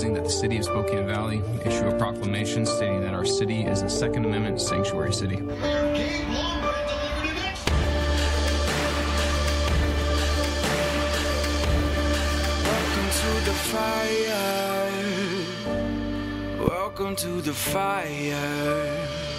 that the city of Spokane Valley issue a proclamation stating that our city is a Second Amendment sanctuary city. Welcome to the fire.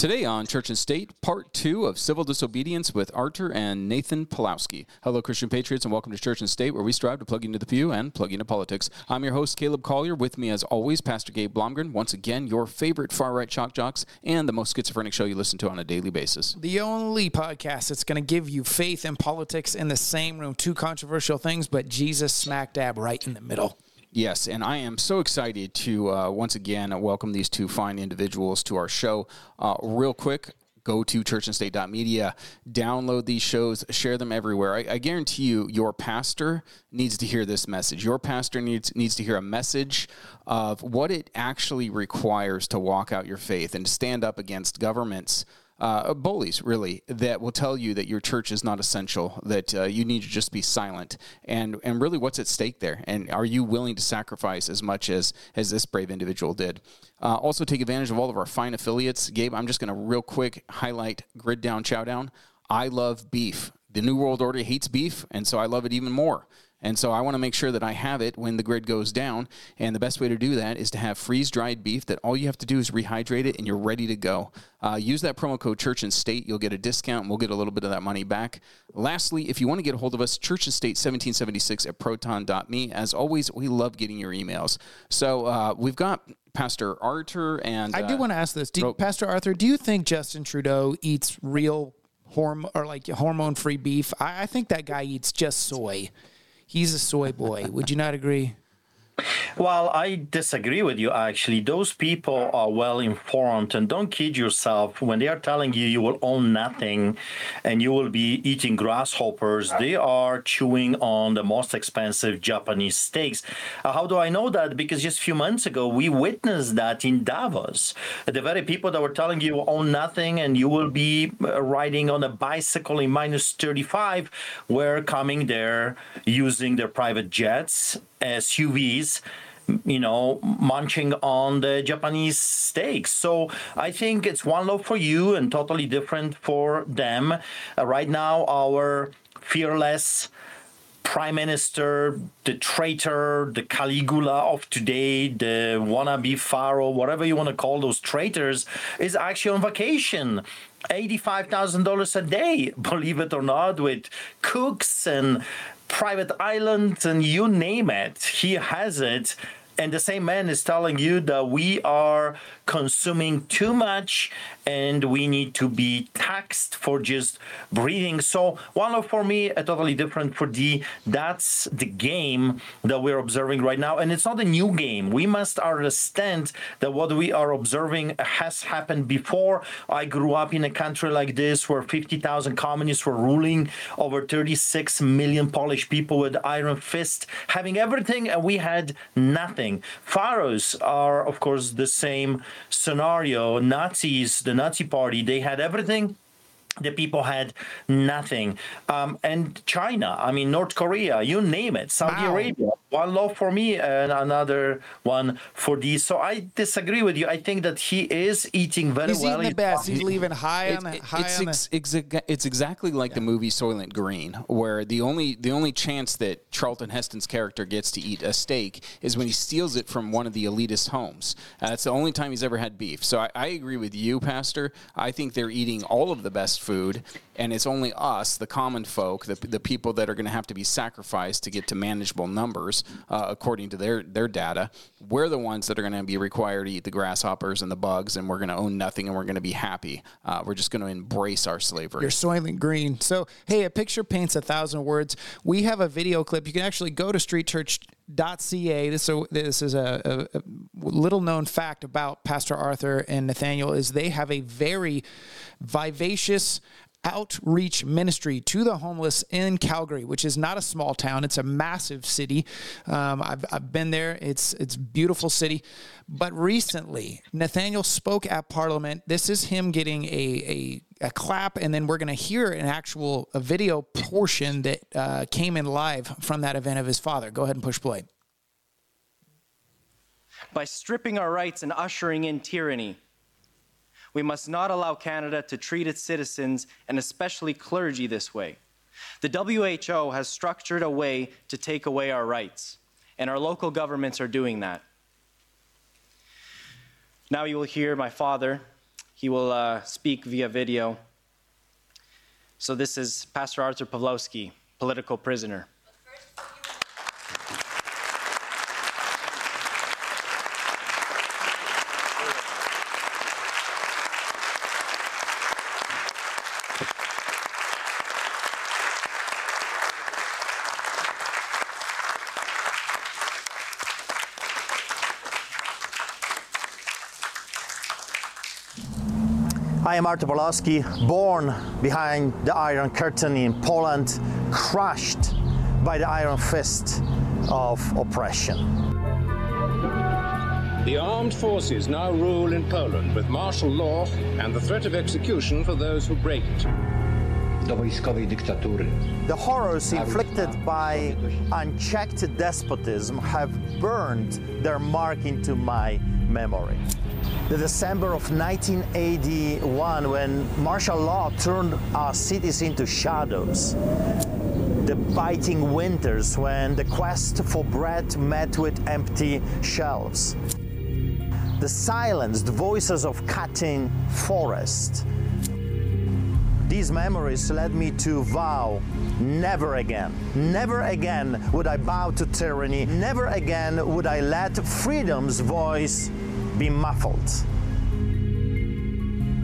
Today on Church and State, part two of Civil Disobedience with Artur and Nathan Pawlowski. Hello, Christian Patriots, and welcome to Church and State, where we strive to plug into the pew and plug into politics. I'm your host, Caleb Collier. With me, as always, Pastor Gabe Blomgren. Once again, your favorite far right shock jocks and the most schizophrenic show you listen to on a daily basis. The only podcast that's going to give you faith and politics in the same room. Two controversial things, but Jesus smack dab right in the middle. Yes, and I am so excited to uh, once again welcome these two fine individuals to our show. Uh, real quick, go to churchandstate.media, download these shows, share them everywhere. I, I, guarantee you, your pastor needs to hear this message. Your pastor needs needs to hear a message of what it actually requires to walk out your faith and stand up against governments uh, bullies, really, that will tell you that your church is not essential, that uh, you need to just be silent, and and really what's at stake there, and are you willing to sacrifice as much as as this brave individual did? Uh, also, take advantage of all of our fine affiliates. Gabe, I'm just going to real quick highlight Grid Down Chowdown. I love beef. The New World Order hates beef, and so I love it even more. And so I want to make sure that I have it when the grid goes down. And the best way to do that is to have freeze dried beef that all you have to do is rehydrate it and you're ready to go. Uh, use that promo code Church and State. You'll get a discount and we'll get a little bit of that money back. Lastly, if you want to get a hold of us, Church and State 1776 at proton.me. As always, we love getting your emails. So uh, we've got Pastor Arthur and. I do uh, want to ask this. Do, Pastor Arthur, do you think Justin Trudeau eats real hormone or like hormone free beef? I, I think that guy eats just soy. He's a soy boy. Would you not agree? Well, I disagree with you actually. Those people are well informed and don't kid yourself when they are telling you you will own nothing and you will be eating grasshoppers. They are chewing on the most expensive Japanese steaks. Uh, how do I know that? Because just a few months ago we witnessed that in Davos. The very people that were telling you own nothing and you will be uh, riding on a bicycle in minus 35 were coming there using their private jets SUVs you know, munching on the Japanese steaks. So I think it's one loaf for you and totally different for them. Uh, right now, our fearless prime minister, the traitor, the Caligula of today, the wannabe pharaoh, whatever you want to call those traitors, is actually on vacation. $85,000 a day, believe it or not, with cooks and private island and you name it, he has it. And the same man is telling you that we are consuming too much and we need to be taxed for just breathing. So one of for me, a totally different for D. That's the game that we're observing right now. And it's not a new game. We must understand that what we are observing has happened before. I grew up in a country like this where 50,000 communists were ruling over 36 million Polish people with iron fist, having everything, and we had nothing. Pharaohs are, of course, the same scenario. Nazis, the Nazi party, they had everything the people had nothing. Um, and China, I mean, North Korea, you name it, Saudi wow. Arabia, one law for me and another one for these. So I disagree with you. I think that he is eating very He's well. He's eating the best. He's leaving high it, on the high it's, on ex, the... it's exactly like yeah. the movie Soylent Green, where the only the only chance that Charlton Heston's character gets to eat a steak is when he steals it from one of the elitist homes. Uh, that's the only time he's ever had beef. So I, I agree with you, Pastor. I think they're eating all of the best food, and it's only us, the common folk, the, the people that are going to have to be sacrificed to get to manageable numbers, uh, according to their, their data. We're the ones that are going to be required to eat the grasshoppers and the bugs, and we're going to own nothing and we're going to be happy. Uh, we're just going to embrace our slavery. You're Soylent Green. So, hey, a picture paints a thousand words. We have a video clip. You can actually go to Street Church Ca. This, so this is a, a, a, little known fact about Pastor Arthur and Nathaniel is they have a very vivacious outreach ministry to the homeless in Calgary, which is not a small town. It's a massive city. Um, I've, I've been there. It's it's beautiful city. But recently, Nathaniel spoke at Parliament. This is him getting a, a, a clap, and then we're going to hear an actual a video portion that uh, came in live from that event of his father. Go ahead and push play. By stripping our rights and ushering in tyranny, we must not allow Canada to treat its citizens, and especially clergy, this way. The WHO has structured a way to take away our rights, and our local governments are doing that. Now you will hear my father. He will uh, speak via video. So this is Pastor Artur Pawlowski, political prisoner. Am Artur Pawlowski, born behind the Iron Curtain in Poland, crushed by the iron fist of oppression. The armed forces now rule in Poland with martial law and the threat of execution for those who break it. do wojskowej dyktatury. The horrors inflicted by unchecked despotism have burned their mark into my memory. The December of 1981, when martial law turned our cities into shadows. The biting winters, when the quest for bread met with empty shelves. The silenced voices of Katyn Forest. These memories led me to vow never again, never again would I bow to tyranny, never again would I let freedom's voice be muffled.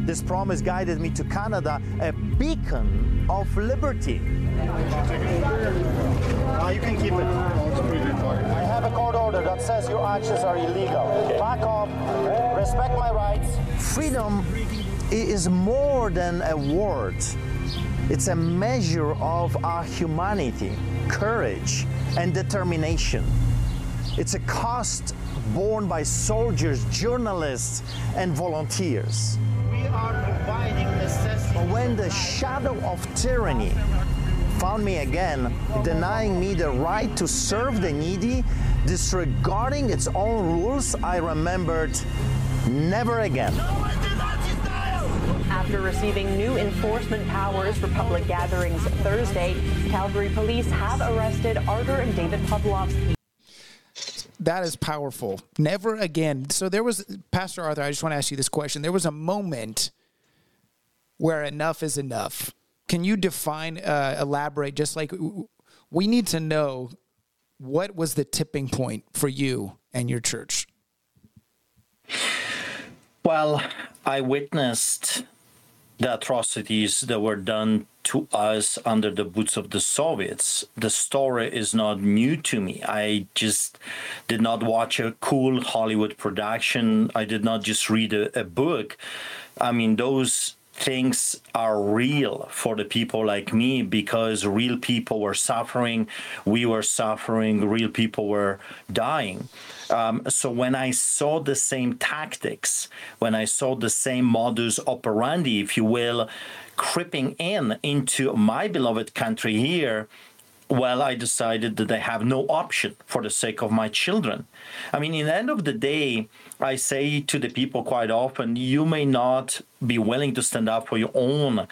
This promise guided me to Canada, a beacon of liberty. Uh, you can keep it. I have a court order that says your actions are illegal. Back off, respect my rights. Freedom is more than a word. It's a measure of our humanity, courage, and determination. It's a cost borne by soldiers, journalists, and volunteers. We are providing necessity. But when the shadow of tyranny found me again, denying me the right to serve the needy, disregarding its own rules, I remembered never again. After receiving new enforcement powers for public gatherings Thursday, Calgary police have arrested Arthur and David Pawlowski. That is powerful. Never again. So there was Pastor Arthur. I just want to ask you this question. There was a moment where enough is enough. Can you define, uh, elaborate? Just like we need to know what was the tipping point for you and your church. Well, I witnessed the atrocities that were done to us under the boots of the Soviets. The story is not new to me. I just did not watch a cool Hollywood production. I did not just read a, a book. I mean, those things are real for the people like me because real people were suffering, we were suffering, real people were dying. Um, so when I saw the same tactics, when I saw the same modus operandi, if you will, creeping in into my beloved country here, well, I decided that I have no option for the sake of my children. I mean, in the end of the day, I say to the people quite often, you may not be willing to stand up for your own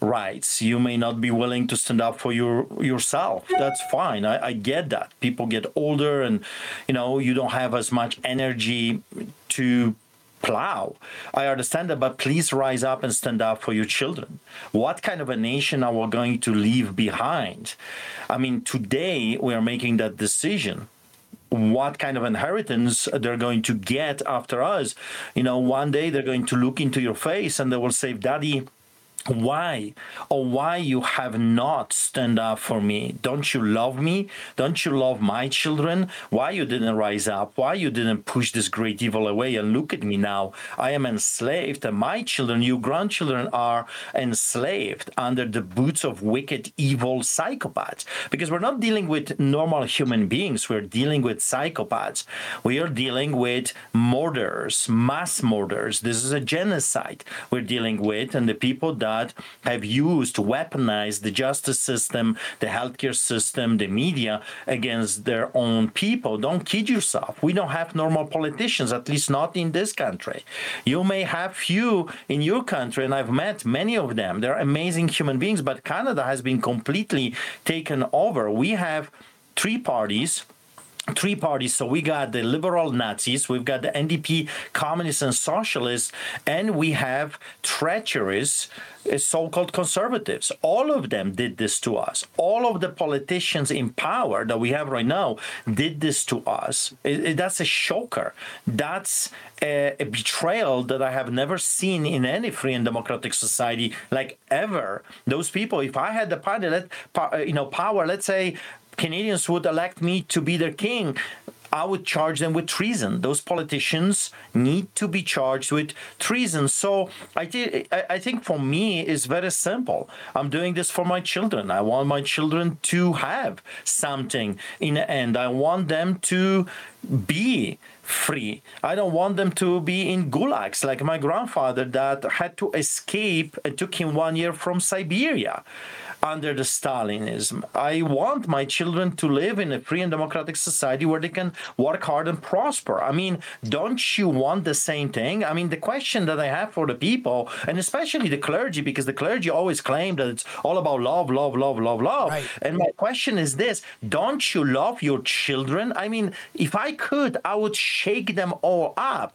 rights. You may not be willing to stand up for your yourself. That's fine. I, I get that. People get older and you know, you don't have as much energy to plow. I understand that, but please rise up and stand up for your children. What kind of a nation are we going to leave behind? I mean, today we are making that decision. What kind of inheritance they're going to get after us? You know, one day they're going to look into your face and they will say, Daddy, why? Or why you have not stand up for me? Don't you love me? Don't you love my children? Why you didn't rise up? Why you didn't push this great evil away and look at me now? I am enslaved and my children your grandchildren are enslaved under the boots of wicked evil psychopaths. Because we're not dealing with normal human beings. We're dealing with psychopaths. We are dealing with murders mass murders this is a genocide we're dealing with and the people that that have used, weaponized the justice system, the healthcare system, the media against their own people. Don't kid yourself. We don't have normal politicians, at least not in this country. You may have few in your country, and I've met many of them. They're amazing human beings, but Canada has been completely taken over. We have three parties three parties. So we got the liberal Nazis, we've got the NDP communists and socialists, and we have treacherous uh, so-called conservatives. All of them did this to us. All of the politicians in power that we have right now did this to us. It, it, that's a shocker. That's a, a, betrayal that I have never seen in any free and democratic society, like ever. Those people, if I had the let, uh, you know, power, let's say Canadians would elect me to be their king, I would charge them with treason. Those politicians need to be charged with treason. So I, did, I think for me it's very simple. I'm doing this for my children. I want my children to have something in the end. I want them to be free. I don't want them to be in gulags like my grandfather that had to escape. It took him one year from Siberia under the Stalinism. I want my children to live in a free and democratic society where they can work hard and prosper. I mean, don't you want the same thing? I mean, the question that I have for the people, and especially the clergy, because the clergy always claim that it's all about love, love, love, love, love. Right. And my question is this don't you love your children? I mean, if I could, I would shake them all up.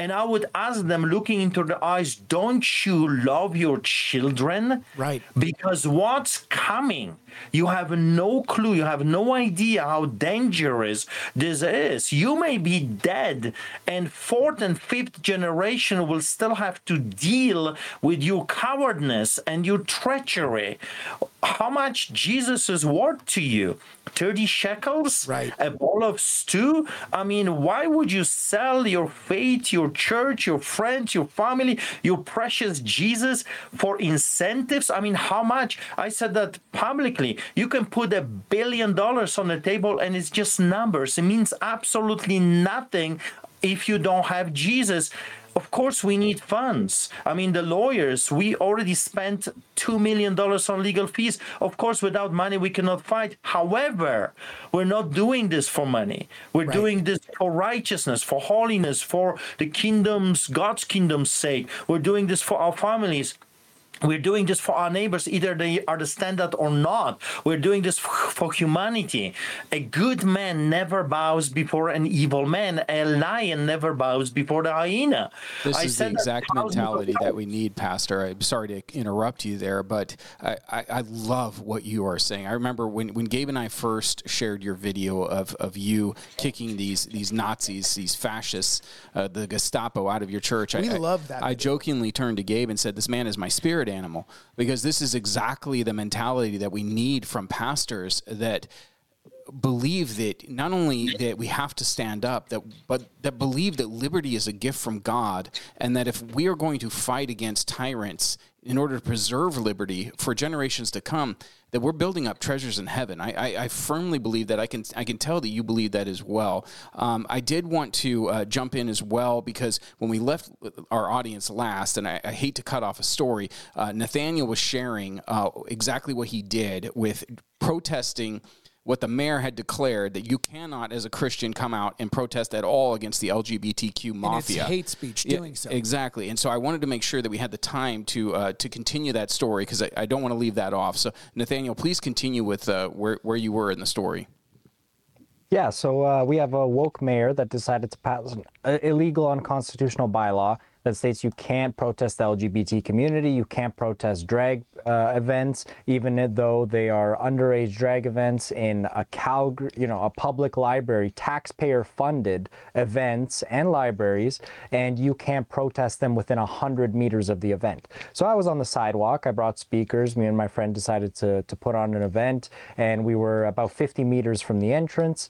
And I would ask them, looking into the eyes, don't you love your children? Right. Because what's coming? You have no clue. You have no idea how dangerous this is. You may be dead, and fourth and fifth generation will still have to deal with your cowardness and your treachery. How much Jesus is worth to you? 30 shekels? Right. A bowl of stew? I mean, why would you sell your faith, your church, your friends, your family, your precious Jesus for incentives? I mean, how much? I said that publicly you can put a billion dollars on the table and it's just numbers. It means absolutely nothing if you don't have Jesus. Of course, we need funds. I mean, the lawyers, we already spent $2 million on legal fees. Of course, without money, we cannot fight. However, we're not doing this for money. We're right. doing this for righteousness, for holiness, for the kingdom's, God's kingdom's sake. We're doing this for our families we're doing this for our neighbors, either they understand that or not. We're doing this for humanity. A good man never bows before an evil man. A lion never bows before the hyena. This I is the exact mentality that we need, Pastor. I'm sorry to interrupt you there, but I, I, I, love what you are saying. I remember when, when Gabe and I first shared your video of, of you kicking these these Nazis, these fascists, uh, the Gestapo out of your church. We I, love that. I, I jokingly turned to Gabe and said, "This man is my spirit animal because this is exactly the mentality that we need from pastors that believe that not only that we have to stand up that but that believe that liberty is a gift from God and that if we are going to fight against tyrants in order to preserve liberty for generations to come that we're building up treasures in heaven. I, I, I, firmly believe that. I can I can tell that you believe that as well. Um, I did want to uh, jump in as well because when we left our audience last, and I, I hate to cut off a story, uh, Nathaniel was sharing uh, exactly what he did with protesting what the mayor had declared that you cannot, as a Christian, come out and protest at all against the LGBTQ mafia. hate speech doing yeah, so. Exactly. And so I wanted to make sure that we had the time to uh, to continue that story because I, I, don't want to leave that off. So Nathaniel, please continue with uh, where where you were in the story. Yeah, so uh, we have a woke mayor that decided to pass an illegal, unconstitutional bylaw that states you can't protest the LGBT community, you can't protest drag uh, events, even though they are underage drag events in a Calgary, you know, a public library, taxpayer-funded events and libraries, and you can't protest them within hundred meters of the event. So I was on the sidewalk. I brought speakers. Me and my friend decided to to put on an event, and we were about 50 meters from the entrance.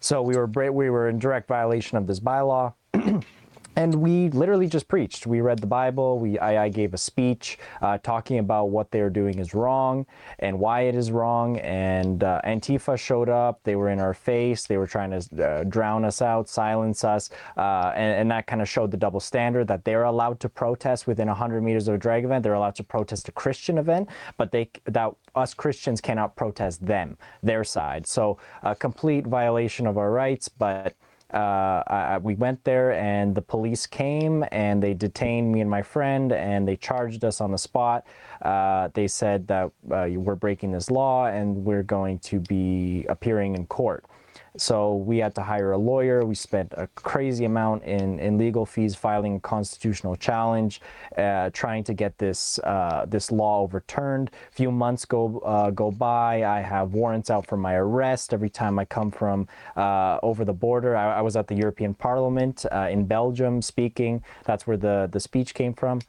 So we were we were in direct violation of this bylaw. and we literally just preached. We read the Bible. We I, I gave a speech uh, talking about what they're doing is wrong and why it is wrong. And uh, Antifa showed up. They were in our face. They were trying to uh, drown us out, silence us, uh, and, and, that kind of showed the double standard that they're allowed to protest within 100 meters of a drag event. They're allowed to protest a Christian event, but they that us Christians cannot protest them, their side. So a complete violation of our rights, but uh, I, we went there and the police came and they detained me and my friend and they charged us on the spot. Uh, they said that uh, we're breaking this law and we're going to be appearing in court. So we had to hire a lawyer. We spent a crazy amount in, in legal fees filing a constitutional challenge, uh, trying to get this uh, this law overturned. A few months go uh, go by. I have warrants out for my arrest every time I come from uh, over the border. I, I, was at the European Parliament uh, in Belgium speaking. That's where the the speech came from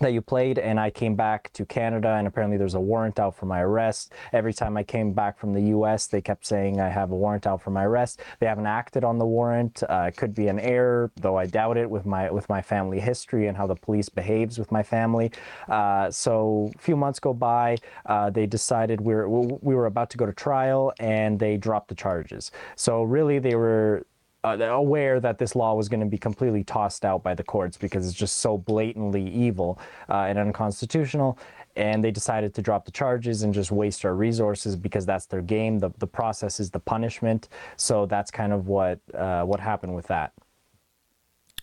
that you played and I came back to Canada and apparently there's a warrant out for my arrest. Every time I came back from the US, they kept saying I have a warrant out for my arrest. They haven't acted on the warrant. Uh, it could be an error, though I doubt it with my with my family history and how the police behaves with my family. Uh, so a few months go by, uh, they decided we were we were about to go to trial and they dropped the charges. So really they were uh, aware that this law was going to be completely tossed out by the courts because it's just so blatantly evil uh, and unconstitutional. And they decided to drop the charges and just waste our resources because that's their game. The, the process is the punishment. So that's kind of what uh, what happened with that.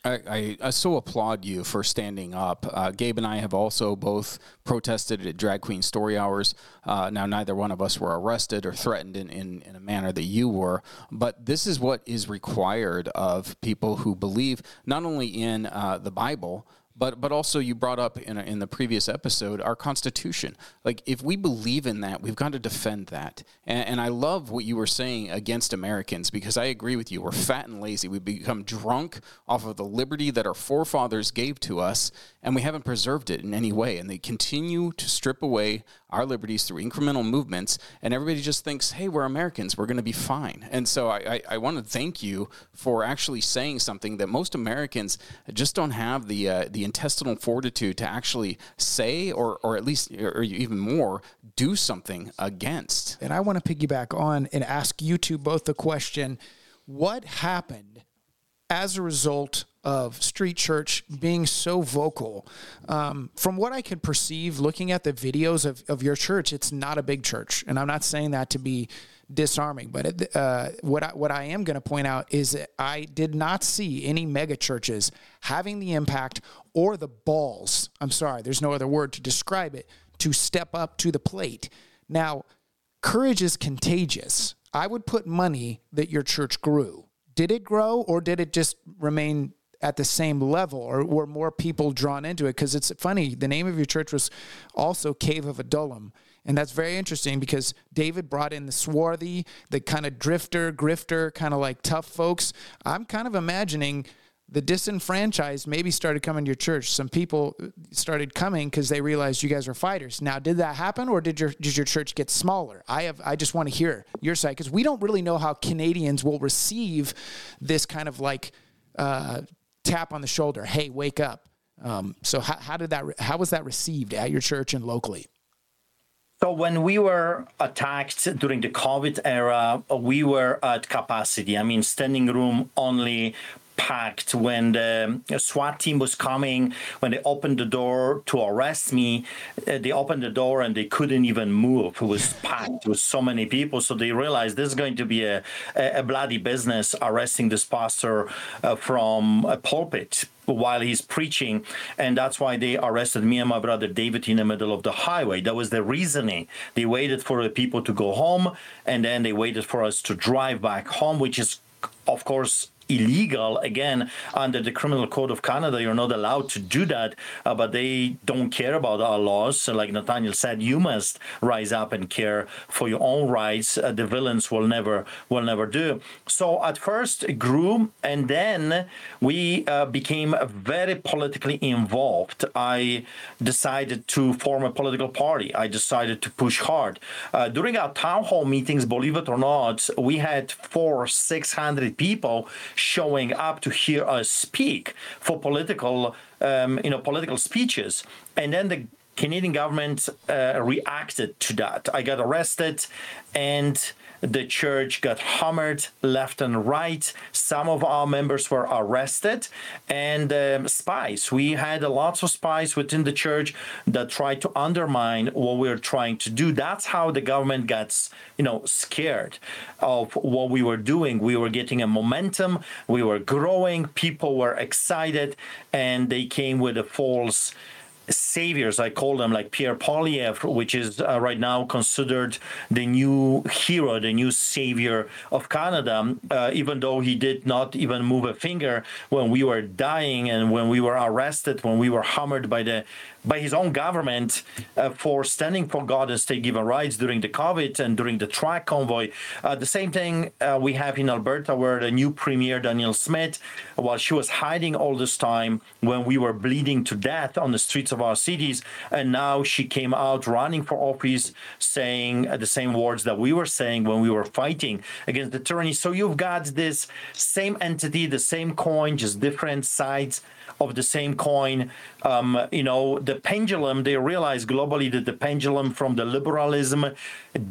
I, I, so applaud you for standing up. Uh, Gabe and I have also both protested at Drag Queen Story Hours. Uh, now, neither one of us were arrested or threatened in, in, in, a manner that you were, but this is what is required of people who believe not only in uh, the Bible, but but also you brought up in, in the previous episode our constitution. Like if we believe in that we've got to defend that. And, and, i love what you were saying against americans because i agree with you. We're fat and lazy. We become drunk off of the liberty that our forefathers gave to us and we haven't preserved it in any way. And they continue to strip away our liberties through incremental movements and everybody just thinks hey we're americans we're going to be fine and so i, I, I want to thank you for actually saying something that most americans just don't have the uh, the intestinal fortitude to actually say or, or at least or even more do something against. And I want to piggyback on and ask you two both the question what happened as a result of Street Church being so vocal. Um, from what I could perceive looking at the videos of, of your church, it's not a big church. And I'm not saying that to be disarming. But uh, what I, what I am going to point out is that I did not see any mega churches having the impact or the balls. I'm sorry, there's no other word to describe it to step up to the plate. Now, courage is contagious. I would put money that your church grew. Did it grow or did it just remain at the same level or were more people drawn into it? Because it's funny, the name of your church was also Cave of Adullam. And that's very interesting because David brought in the swarthy, the kind of drifter, grifter, kind of like tough folks. I'm kind of imagining the disenfranchised maybe started coming to your church. Some people started coming because they realized you guys are fighters. Now, did that happen, or did your did your church get smaller? I have. I just want to hear your side because we don't really know how Canadians will receive this kind of like uh, tap on the shoulder. Hey, wake up. Um, so how, how did that? How was that received at your church and locally? So when we were attacked during the COVID era, we were at capacity. I mean, standing room only packed when the SWAT team was coming. When they opened the door to arrest me, uh, they opened the door and they couldn't even move. It was packed with so many people. So they realized this is going to be a, a bloody business arresting this pastor uh, from a pulpit while he's preaching. And that's why they arrested me and my brother David in the middle of the highway. That was the reasoning. They waited for the people to go home and then they waited for us to drive back home, which is, of course, illegal. Again, under the Criminal Code of Canada, you're not allowed to do that, uh, but they don't care about our laws. So like Nathaniel said, you must rise up and care for your own rights. Uh, the villains will never will never do. So at first it grew, and then we uh, became very politically involved. I decided to form a political party. I decided to push hard. Uh, during our town hall meetings, believe it or not, we had four, six hundred people showing up to hear us speak for political, um, you know, political speeches, and then the Canadian government uh, reacted to that. I got arrested, and the church got hammered left and right. Some of our members were arrested, and um, spies. We had a lots of spies within the church that tried to undermine what we were trying to do. That's how the government gets, you know, scared of what we were doing. We were getting a momentum. We were growing. People were excited, and they came with a false saviors, I call them, like Pierre Poilievre, which is uh, right now considered the new hero, the new savior of Canada, uh, even though he did not even move a finger when we were dying and when we were arrested, when we were hammered by the by his own government uh, for standing for God and state given rights during the COVID and during the track convoy. Uh, the same thing uh, we have in Alberta, where the new premier, Danielle Smith, while she was hiding all this time when we were bleeding to death on the streets of our cities, and now she came out running for office saying the same words that we were saying when we were fighting against the tyranny. So you've got this same entity, the same coin, just different sides of the same coin. Um, you know, the pendulum, they realize globally that the pendulum from the liberalism,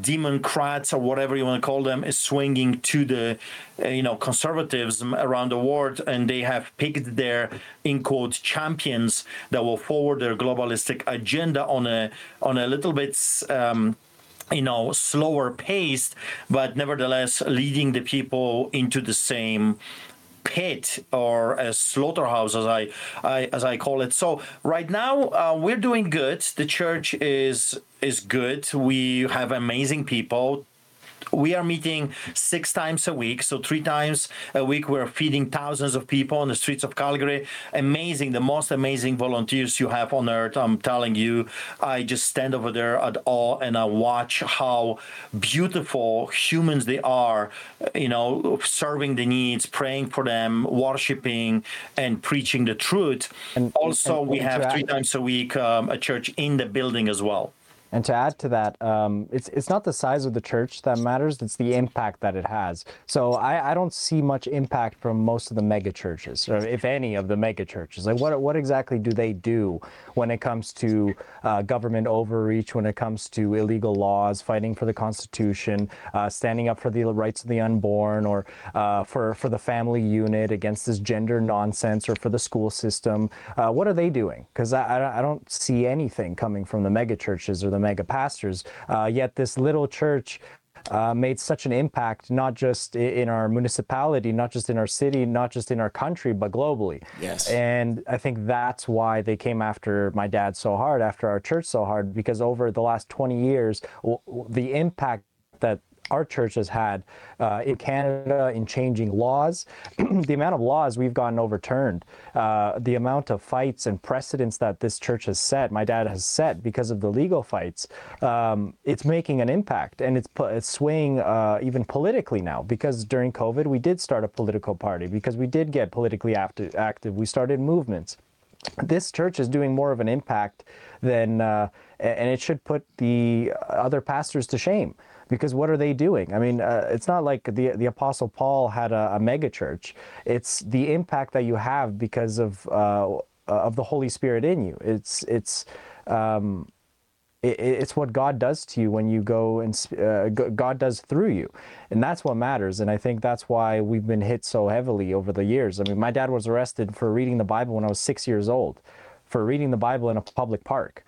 democrats, or whatever you want to call them, is swinging to the, you know, conservatives around the world. And they have picked their, in quote, champions that will forward their globalistic agenda on a, on a little bit, um, you know slower paced but nevertheless leading the people into the same pit or a slaughterhouse as I, I as I call it. So right now uh, we're doing good. The church is is good. We have amazing people we are meeting six times a week. So three times a week, we're feeding thousands of people on the streets of Calgary. Amazing, the most amazing volunteers you have on earth. I'm telling you, I just stand over there at awe and I watch how beautiful humans they are. You know, serving the needs, praying for them, worshiping, and preaching the truth. And also, and, and we have three times a week um, a church in the building as well. And to add to that, um, it's it's not the size of the church that matters; it's the impact that it has. So I, I don't see much impact from most of the mega churches, or if any of the mega churches. Like what what exactly do they do when it comes to uh, government overreach, when it comes to illegal laws, fighting for the Constitution, uh, standing up for the rights of the unborn, or uh, for for the family unit against this gender nonsense, or for the school system? Uh, what are they doing? Because I, I don't see anything coming from the mega churches or the mega pastors. Uh, yet this little church uh, made such an impact, not just in our municipality, not just in our city, not just in our country, but globally. Yes. And I think that's why they came after my dad so hard, after our church so hard, because over the last 20 years, the impact that our church has had uh, in Canada in changing laws, the amount of laws we've gotten overturned, uh, the amount of fights and precedents that this church has set, my dad has set because of the legal fights, um, it's making an impact and it's, it's swaying uh, even politically now because during COVID we did start a political party because we did get politically active. active. We started movements. This church is doing more of an impact than, uh, and it should put the other pastors to shame because what are they doing? I mean, uh, it's not like the the Apostle Paul had a, a mega church. It's the impact that you have because of uh, of the Holy Spirit in you. It's it's um, it, it's what God does to you when you go and uh, God does through you, and that's what matters. And I think that's why we've been hit so heavily over the years. I mean, my dad was arrested for reading the Bible when I was six years old, for reading the Bible in a public park.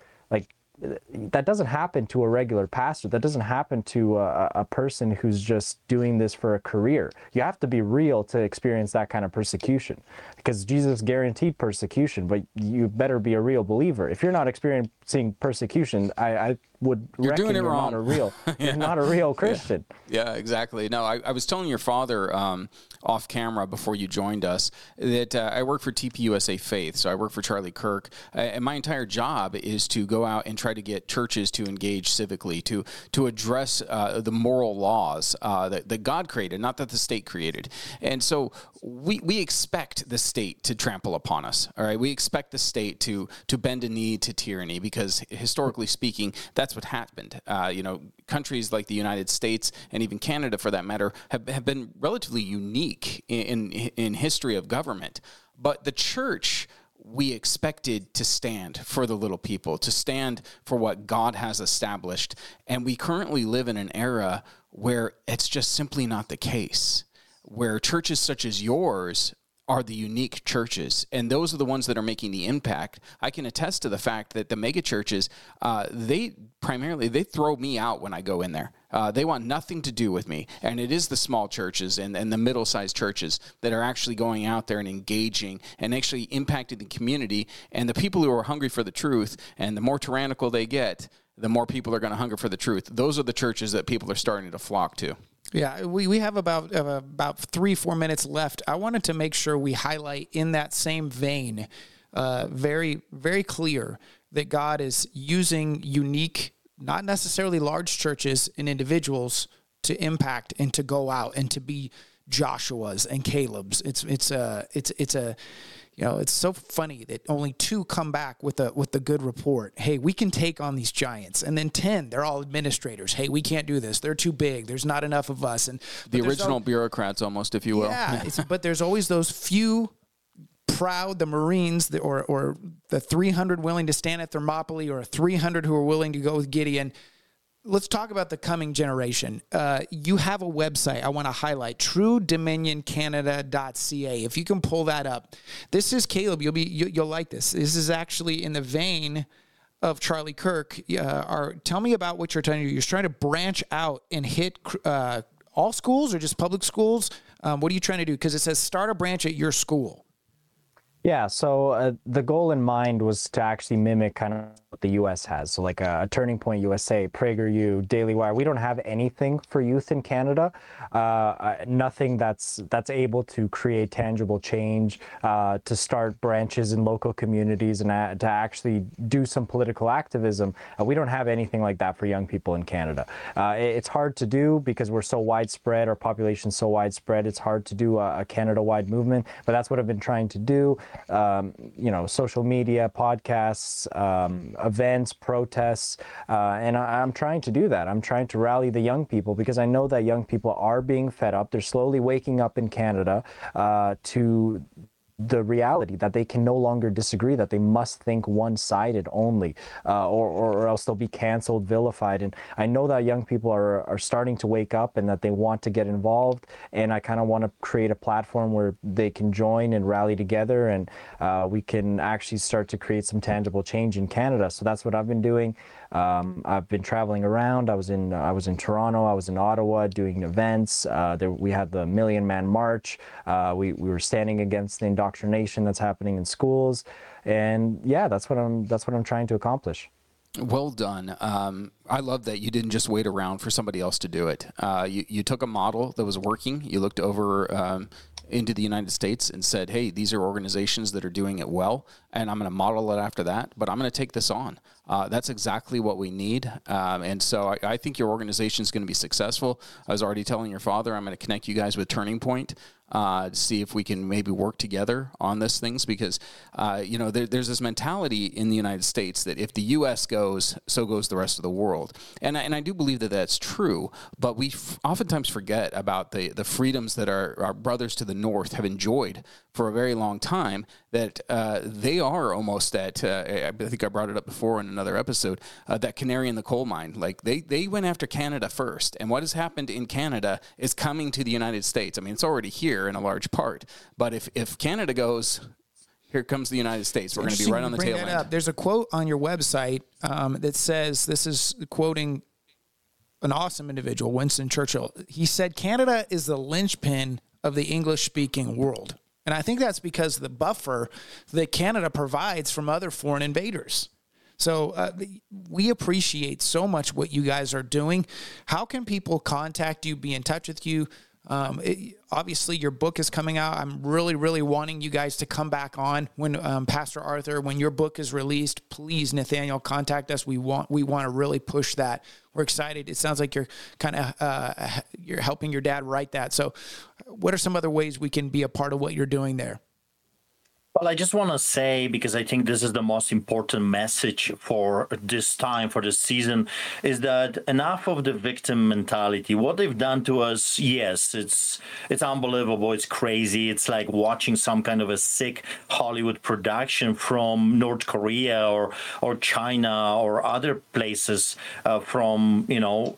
That doesn't happen to a regular pastor. That doesn't happen to a, a, person who's just doing this for a career. You have to be real to experience that kind of persecution because Jesus guaranteed persecution, but you better be a real believer. If you're not experiencing persecution, I, I would you're reckon doing it you're wrong. not a real yeah. you're not a real Christian. Yeah, yeah exactly. No, I, I, was telling your father um, off camera before you joined us that uh, I work for TPUSA Faith, so I work for Charlie Kirk, uh, and my entire job is to go out and try to get churches to engage civically, to to address uh, the moral laws uh, that, that God created, not that the state created. And so we we expect the state to trample upon us. All right, we expect the state to to bend a knee to tyranny because historically speaking, that's what happened. Uh, you know, countries like the United States and even Canada, for that matter, have, have been relatively unique in, in, in history of government. But the church we expected to stand for the little people, to stand for what God has established. And we currently live in an era where it's just simply not the case, where churches such as yours are the unique churches, and those are the ones that are making the impact. I can attest to the fact that the mega churches, uh, they primarily they throw me out when I go in there. Uh, they want nothing to do with me, and it is the small churches and, and the middle-sized churches that are actually going out there and engaging and actually impacting the community and the people who are hungry for the truth. And the more tyrannical they get, the more people are going to hunger for the truth. Those are the churches that people are starting to flock to. Yeah, we, we have about uh, about three four minutes left. I wanted to make sure we highlight in that same vein, uh, very very clear that God is using unique, not necessarily large churches and individuals to impact and to go out and to be Joshua's and Caleb's. It's it's a it's it's a you know, it's so funny that only two come back with a with the good report. Hey, we can take on these giants, and then ten, they're all administrators. Hey, we can't do this. They're too big. There's not enough of us. And the original bureaucrats, almost, if you will. Yeah, but there's always those few proud the Marines or or the 300 willing to stand at Thermopylae or 300 who are willing to go with Gideon let's talk about the coming generation. Uh, you have a website I want to highlight, truedominioncanada.ca. If you can pull that up, this is Caleb. You'll be you, will like this. This is actually in the vein of Charlie Kirk. Uh, tell me about what you're trying to do. You're trying to branch out and hit uh, all schools or just public schools. Um, what are you trying to do? Because it says start a branch at your school. Yeah, so uh, the goal in mind was to actually mimic kind of what the U.S. has. So like a, a Turning Point USA, PragerU, Daily Wire. We don't have anything for youth in Canada. Uh, uh, nothing that's that's able to create tangible change, uh, to start branches in local communities, and uh, to actually do some political activism. Uh, we don't have anything like that for young people in Canada. it's hard to do because we're so widespread. Our population's so widespread. It's hard to do a, a Canada-wide movement. But that's what I've been trying to do um, you know, social media, podcasts, um, events, protests, uh, and I, am trying to do that. I'm trying to rally the young people because I know that young people are being fed up. They're slowly waking up in Canada uh, to the reality that they can no longer disagree, that they must think one sided only, uh, or, or else they'll be canceled, vilified. And I know that young people are, are starting to wake up and that they want to get involved. And I kind of want to create a platform where they can join and rally together and uh, we can actually start to create some tangible change in Canada. So that's what I've been doing. Um, I've been traveling around. I was in I was in Toronto. I was in Ottawa doing events. Uh, there, we had the Million Man March. Uh, we we were standing against the indoctrination that's happening in schools, and yeah, that's what I'm that's what I'm trying to accomplish. Well done. Um, I love that you didn't just wait around for somebody else to do it. Uh, you, you took a model that was working. You looked over um, into the United States and said, hey, these are organizations that are doing it well, and I'm going to model it after that, but I'm going to take this on. Uh, that's exactly what we need. Um, and so I, I, think your organization is going to be successful. I was already telling your father, I'm going to connect you guys with Turning Point uh, to see if we can maybe work together on this things because, uh, you know, there, there's this mentality in the United States that if the U.S. goes, so goes the rest of the world. And, I, and I do believe that that's true, but we f- oftentimes forget about the, the freedoms that our, our brothers to the north have enjoyed for a very long time that uh, they are almost at, uh, I think I brought it up before in another episode, uh, that canary in the coal mine. Like they, they went after Canada first. And what has happened in Canada is coming to the United States. I mean, it's already here in a large part. But if, if Canada goes, here comes the United States. We're going to be right on the tail that end. up. There's a quote on your website um, that says this is quoting an awesome individual, Winston Churchill. He said, Canada is the linchpin of the English speaking world. And I think that's because the buffer that Canada provides from other foreign invaders. So uh, we appreciate so much what you guys are doing. How can people contact you, be in touch with you? Um, it, obviously, your book is coming out. I'm really, really wanting you guys to come back on when um, Pastor Arthur, when your book is released. Please, Nathaniel, contact us. We want we want to really push that. We're excited. It sounds like you're kind of uh, you're helping your dad write that. So, what are some other ways we can be a part of what you're doing there? Well, I just want to say, because I think this is the most important message for this time, for this season, is that enough of the victim mentality. What they've done to us, yes, it's it's unbelievable. It's crazy. It's like watching some kind of a sick Hollywood production from North Korea or or China or other places uh, from you know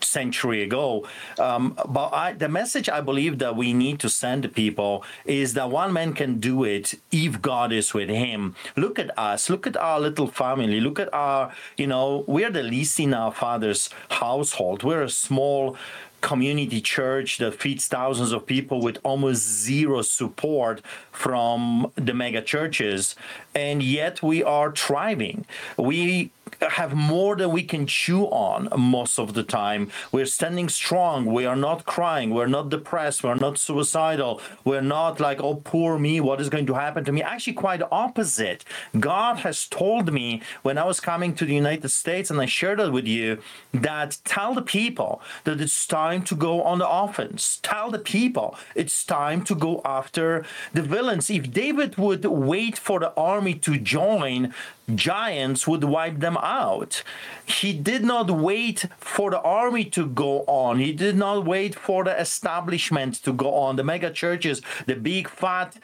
century ago. Um, but I, the message I believe that we need to send to people is that one man can do it if God is with him. Look at us. Look at our little family. Look at our, you know, we're the least in our father's household. We're a small community church that feeds thousands of people with almost zero support from the mega churches and yet we are thriving we have more than we can chew on most of the time. We're standing strong. We are not crying. We're not depressed. We're not suicidal. We're not like, oh, poor me. What is going to happen to me? Actually, quite opposite. God has told me when I was coming to the United States, and I shared it with you, that tell the people that it's time to go on the offense. Tell the people it's time to go after the villains. If David would wait for the army to join, giants would wipe them out. He did not wait for the army to go on. He did not wait for the establishment to go on, the mega churches, the big fat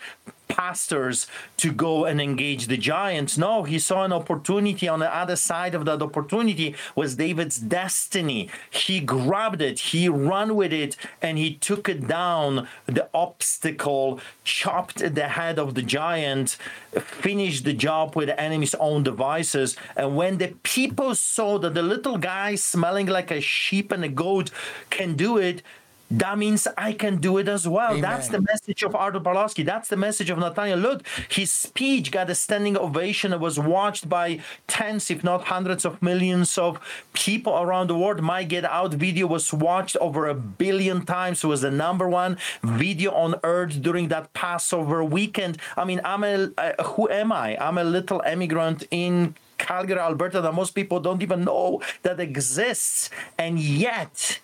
pastors to go and engage the giants. No, he saw an opportunity on the other side of that opportunity was David's destiny. He grabbed it, he ran with it, and he took it down the obstacle, chopped the head of the giant, finished the job with the enemy's own devices. And when the people saw that the little guy smelling like a sheep and a goat can do it, that means I can do it as well. Amen. That's the message of Artur Pawlowski. That's the message of Nathaniel. Look, his speech got a standing ovation. It was watched by tens, if not hundreds of millions of people around the world. My Get Out video was watched over a billion times. It was the number one video on earth during that Passover weekend. I mean, I'm a, uh, who am I? I'm a little immigrant in Calgary, Alberta, that most people don't even know that exists. And yet,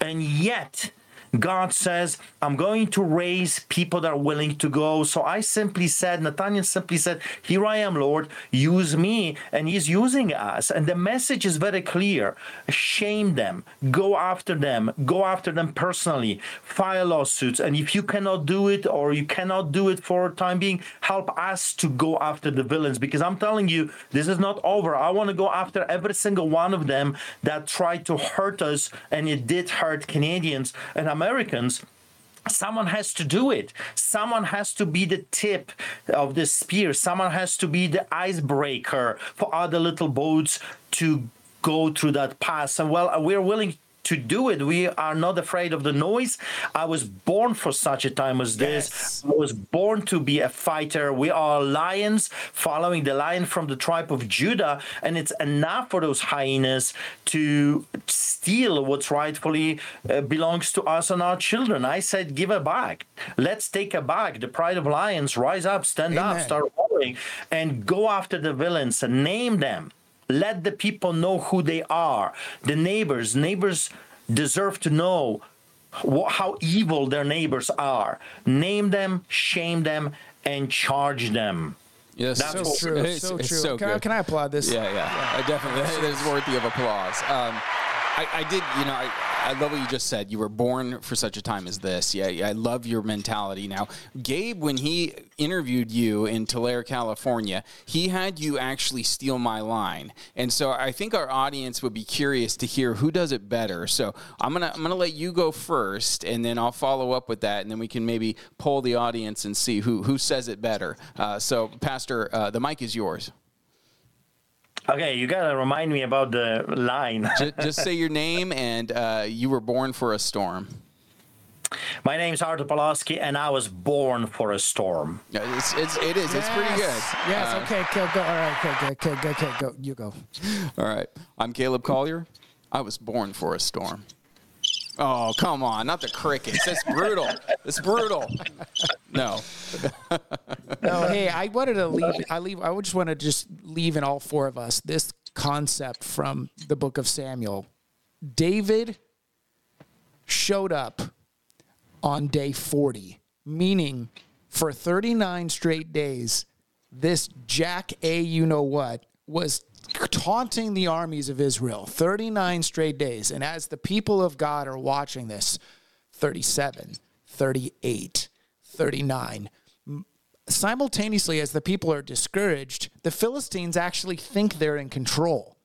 and yet, God says, I'm going to raise people that are willing to go. So I simply said, Nathaniel simply said, Here I am, Lord, use me. And he's using us. And the message is very clear shame them, go after them, go after them personally, file lawsuits. And if you cannot do it or you cannot do it for time being, help us to go after the villains. Because I'm telling you, this is not over. I want to go after every single one of them that tried to hurt us. And it did hurt Canadians. And Americans, someone has to do it. Someone has to be the tip of the spear. Someone has to be the icebreaker for other little boats to go through that pass. And well, we're willing to do it. We are not afraid of the noise. I was born for such a time as this. Yes. I was born to be a fighter. We are lions following the lion from the tribe of Judah. And it's enough for those hyenas to steal what's rightfully uh, belongs to us and our children. I said, give it back. Let's take it back. The pride of lions, rise up, stand up, start roaring, and go after the villains and name them. Let the people know who they are. The neighbors, neighbors deserve to know wh- how evil their neighbors are. Name them, shame them, and charge them. Yes, That's So what- true. It's, so it's true. so can, I, can I applaud this? Yeah, yeah, I definitely. That is worthy of applause. Um, I, I did, you know, I, I love what you just said. You were born for such a time as this. Yeah, I love your mentality. Now, Gabe, when he interviewed you in Tulare, California, he had you actually steal my line, and so I think our audience would be curious to hear who does it better. So I'm gonna I'm gonna let you go first, and then I'll follow up with that, and then we can maybe poll the audience and see who who says it better. Uh, so, Pastor, uh, the mic is yours. Okay, you gotta remind me about the line. just, just say your name and uh, you were born for a storm. My name's Artur Pawlowski, and I was born for a storm. It's, it's it is. It's pretty good. Yes. Uh, okay. Go. Go. All right. Okay. Okay. Okay. Okay. Go. You go. All right. I'm Caleb Collier. I was born for a storm. Oh, come on. Not the crickets. It's brutal. It's brutal. No. no, hey, I wanted to leave I leave I would just want to just leave in all four of us this concept from the book of Samuel. David showed up on day 40, meaning for 39 straight days, this Jack A you know what was taunting the armies of Israel 39 straight days. And as the people of God are watching this, 37, 38, 39, simultaneously as the people are discouraged, the Philistines actually think they're in control.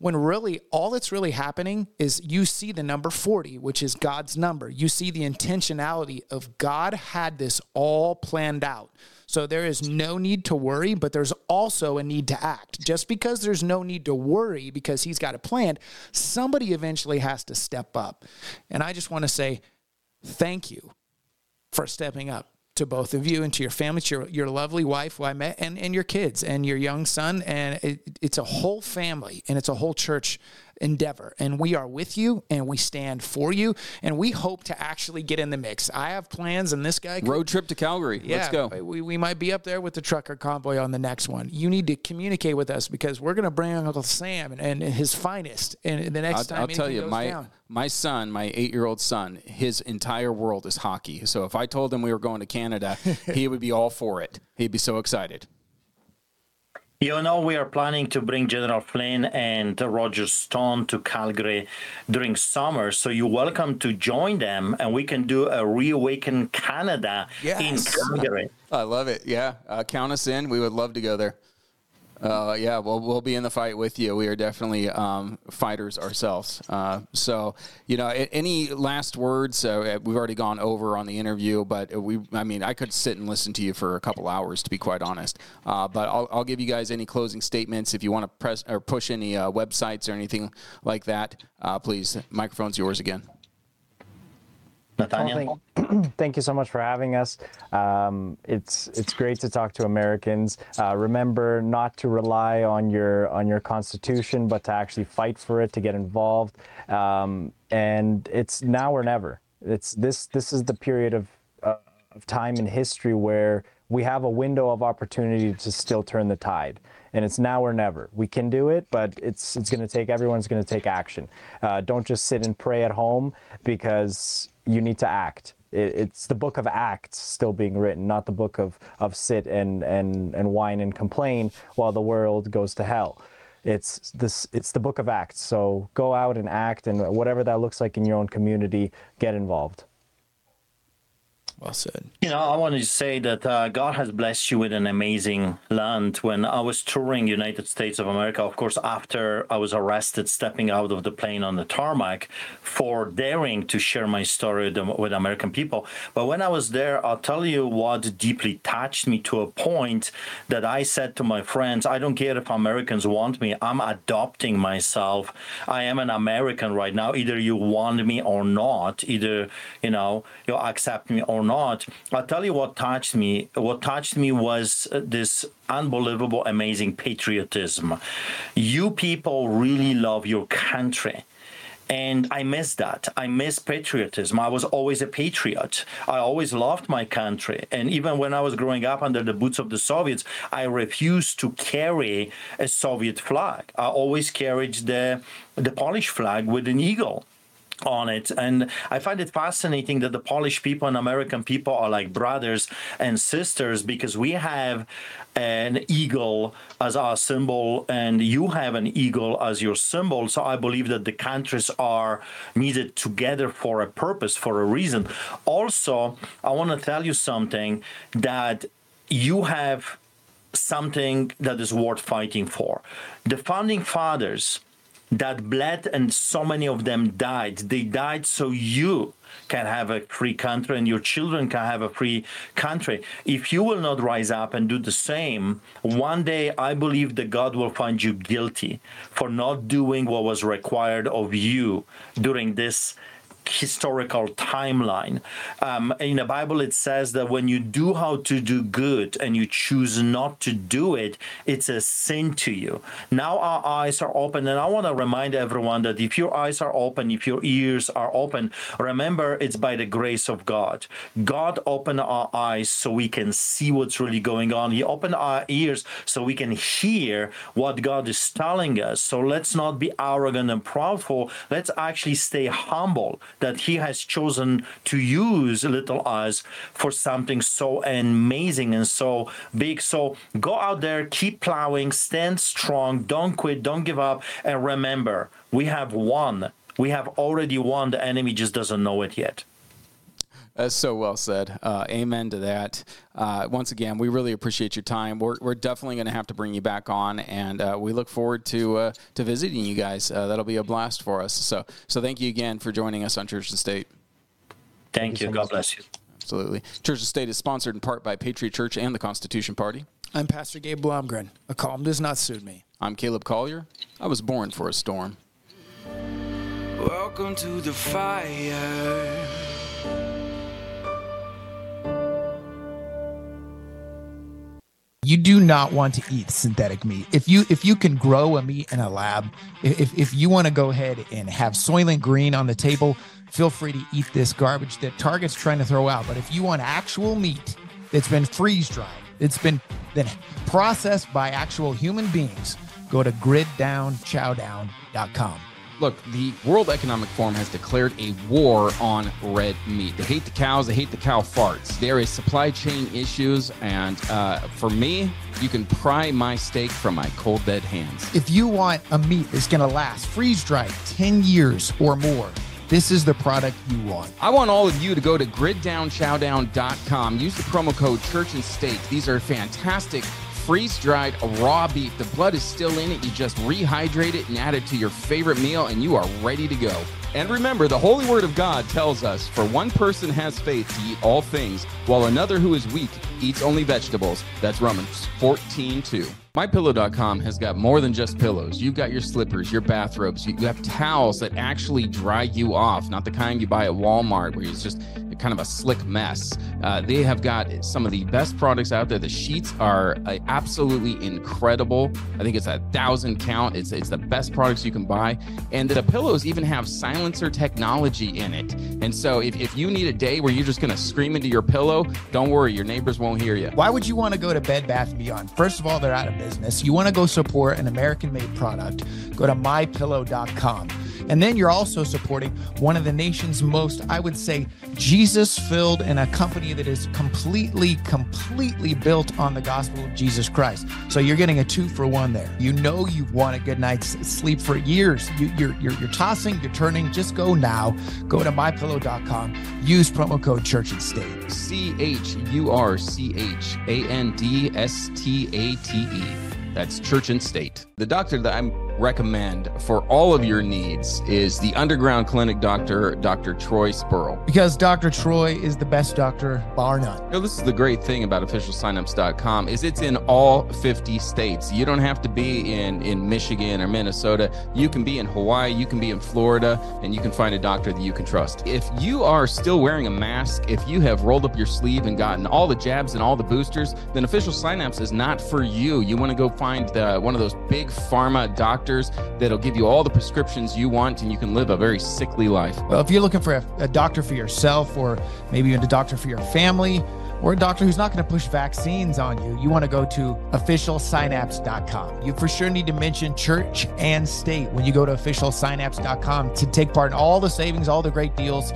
When really all that's really happening is you see the number 40, which is God's number. You see the intentionality of God had this all planned out. So there is no need to worry, but there's also a need to act. Just because there's no need to worry because he's got it planned, somebody eventually has to step up. And I just want to say thank you for stepping up to both of you and to your family, to your, your lovely wife who I met, and, and your kids and your young son. And it, it's a whole family and it's a whole church endeavor. And we are with you and we stand for you. And we hope to actually get in the mix. I have plans, and this guy. Road trip to Calgary. Yeah, Let's go. We, we might be up there with the trucker convoy on the next one. You need to communicate with us because we're going to bring Uncle Sam and, and his finest. And the next I'll, time I'll tell you, my down. my son, my eight year old son, his entire world is hockey. So if I told him we were going to Canada, he would be all for it. He'd be so excited. You know, we are planning to bring General Flynn and Roger Stone to Calgary during summer. So you're welcome to join them and we can do a Reawaken Canada yes. in Calgary. I love it. Yeah. Uh, count us in. We would love to go there. Uh, yeah, well, we'll be in the fight with you. We are definitely um, fighters ourselves. Uh, so, you know, any last words? Uh, we've already gone over on the interview, but we, I mean, I could sit and listen to you for a couple hours, to be quite honest. Uh, but I'll, I'll, give you guys any closing statements if you want to press or push any uh, websites or anything like that. Uh, please, microphone's yours again. Nathaniel. Thank, you so much for having us. Um, it's it's great to talk to Americans. Uh, remember not to rely on your on your constitution, but to actually fight for it, to get involved. Um, and it's now or never. It's this this is the period of, uh, of time in history where we have a window of opportunity to still turn the tide and it's now or never. We can do it, but it's it's going to take everyone's going to take action. Uh, don't just sit and pray at home because you need to act. It, it's the book of Acts still being written, not the book of, of sit and, and, and whine and complain while the world goes to hell. It's this. It's the book of Acts. So go out and act, and whatever that looks like in your own community, get involved. Well said. You know, I wanted to say that uh, God has blessed you with an amazing land. When I was touring United States of America, of course, after I was arrested stepping out of the plane on the tarmac for daring to share my story with, with American people. But when I was there, I'll tell you what deeply touched me to a point that I said to my friends, I don't care if Americans want me. I'm adopting myself. I am an American right now. Either you want me or not. Either, you know, you accept me or not not, I'll tell you what touched me. What touched me was uh, this unbelievable, amazing patriotism. You people really love your country. And I miss that. I miss patriotism. I was always a patriot. I always loved my country. And even when I was growing up under the boots of the Soviets, I refused to carry a Soviet flag. I always carried the, the Polish flag with an eagle on it. And I find it fascinating that the Polish people and American people are like brothers and sisters because we have an eagle as our symbol and you have an eagle as your symbol. So I believe that the countries are needed together for a purpose, for a reason. Also, I want to tell you something that you have something that is worth fighting for. The founding fathers that bled and so many of them died. They died so you can have a free country and your children can have a free country. If you will not rise up and do the same, one day I believe that God will find you guilty for not doing what was required of you during this historical timeline. Um, in the Bible, it says that when you do how to do good and you choose not to do it, it's a sin to you. Now our eyes are open, and I want to remind everyone that if your eyes are open, if your ears are open, remember it's by the grace of God. God opened our eyes so we can see what's really going on. He opened our ears so we can hear what God is telling us. So let's not be arrogant and proudful. Let's actually stay humble that he has chosen to use little us for something so amazing and so big. So go out there, keep plowing, stand strong, don't quit, don't give up, and remember, we have won. We have already won. The enemy just doesn't know it yet. That's so well said. Uh, amen to that. Uh, once again, we really appreciate your time. We're, we're definitely going to have to bring you back on, and uh, we look forward to uh, to visiting you guys. Uh, that'll be a blast for us. So so thank you again for joining us on Church and State. Thank, thank you. God bless you. Absolutely. Church and State is sponsored in part by Patriot Church and the Constitution Party. I'm Pastor Gabe Blomgren. A calm does not suit me. I'm Caleb Collier. I was born for a storm. Welcome to the fire. You do not want to eat synthetic meat. If you if you can grow a meat in a lab, if if you want to go ahead and have Soylent Green on the table, feel free to eat this garbage that Target's trying to throw out. But if you want actual meat that's been freeze dried, it's been then processed by actual human beings, go to griddownchowdown.com. Look, the World Economic Forum has declared a war on red meat. They hate the cows, they hate the cow farts. There is supply chain issues, and uh, for me, you can pry my steak from my cold dead hands. If you want a meat that's going to last freeze dried 10 years or more, this is the product you want. I want all of you to go to griddownchowdown.com. Use the promo code Church and State. These are fantastic freeze dried raw beef. The blood is still in it. You just rehydrate it and add it to your favorite meal, and you are ready to go. And remember, the Holy Word of God tells us for one person has faith to eat all things, while another who is weak eats only vegetables. That's Romans 14 2. MyPillow.com has got more than just pillows. You've got your slippers, your bathrobes, you have towels that actually dry you off, not the kind you buy at Walmart where it's just kind of a slick mess. Uh, they have got some of the best products out there. The sheets are uh, absolutely incredible. I think it's a thousand count. It's it's the best products you can buy, and the pillows even have silencer technology in it. And so if, if you need a day where you're just going to scream into your pillow, don't worry, your neighbors won't hear you. Why would you want to go to Bed Bath Beyond? First of all, they're out of business. You want to go support an American-made product? Go to mypillow.com. And then you're also supporting one of the nation's most, I would say, Jesus filled and a company that is completely, completely built on the gospel of Jesus Christ. So you're getting a two for one there. You know you've won a good night's sleep for years. You, are you're, you're tossing, you're turning. Just go now. Go to mypillow.com. Use promo code Church and State. C H U R C H A N D S T A T E. That's Church and State. The doctor that I'm recommend for all of your needs is the underground clinic doctor, Dr. Troy Spurl. Because Dr. Troy is the best doctor, bar none. You know, this is the great thing about officialsignups.com is it's in all 50 states. You don't have to be in, in Michigan or Minnesota. You can be in Hawaii, you can be in Florida, and you can find a doctor that you can trust. If you are still wearing a mask, if you have rolled up your sleeve and gotten all the jabs and all the boosters, then official signups is not for you. You want to go find the, one of those big pharma doctors doctors that'll give you all the prescriptions you want and you can live a very sickly life. Well, if you're looking for a, a doctor for yourself or maybe even a doctor for your family, or a doctor who's not going to push vaccines on you, you want to go to officialsynapse.com. You for sure need to mention church and state when you go to officialsynapse.com to take part in all the savings, all the great deals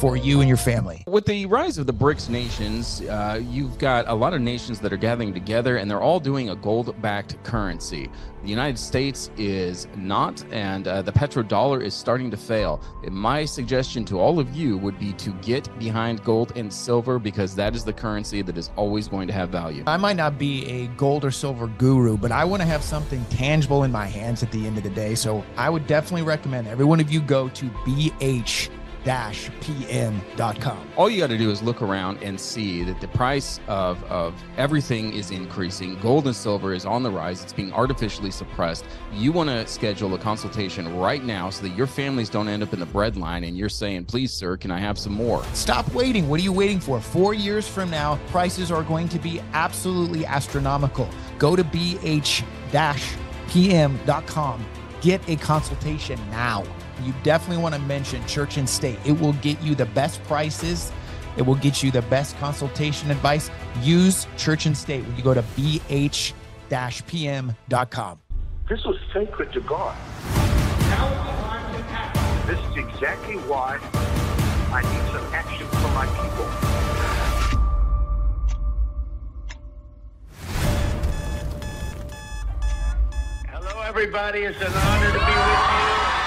for you and your family. With the rise of the BRICS nations, uh, you've got a lot of nations that are gathering together and they're all doing a gold backed currency. The United States is not, and uh, the petrodollar is starting to fail. My suggestion to all of you would be to get behind gold and silver because that is the currency that is always going to have value. I might not be a gold or silver guru, but I want to have something tangible in my hands at the end of the day. So I would definitely recommend every one of you go to BH pm.com. All you got to do is look around and see that the price of, of everything is increasing. Gold and silver is on the rise, it's being artificially suppressed. You want to schedule a consultation right now so that your families don't end up in the bread line and you're saying, please, sir, can I have some more? Stop waiting. What are you waiting for? Four years from now, prices are going to be absolutely astronomical. Go to bh pm.com. Get a consultation now you definitely want to mention Church and State. It will get you the best prices. It will get you the best consultation advice. Use Church and State when you go to bh-pm.com. This was sacred to God. Now This is exactly why I need some action from my people. Hello, everybody. It's an honor to be with you.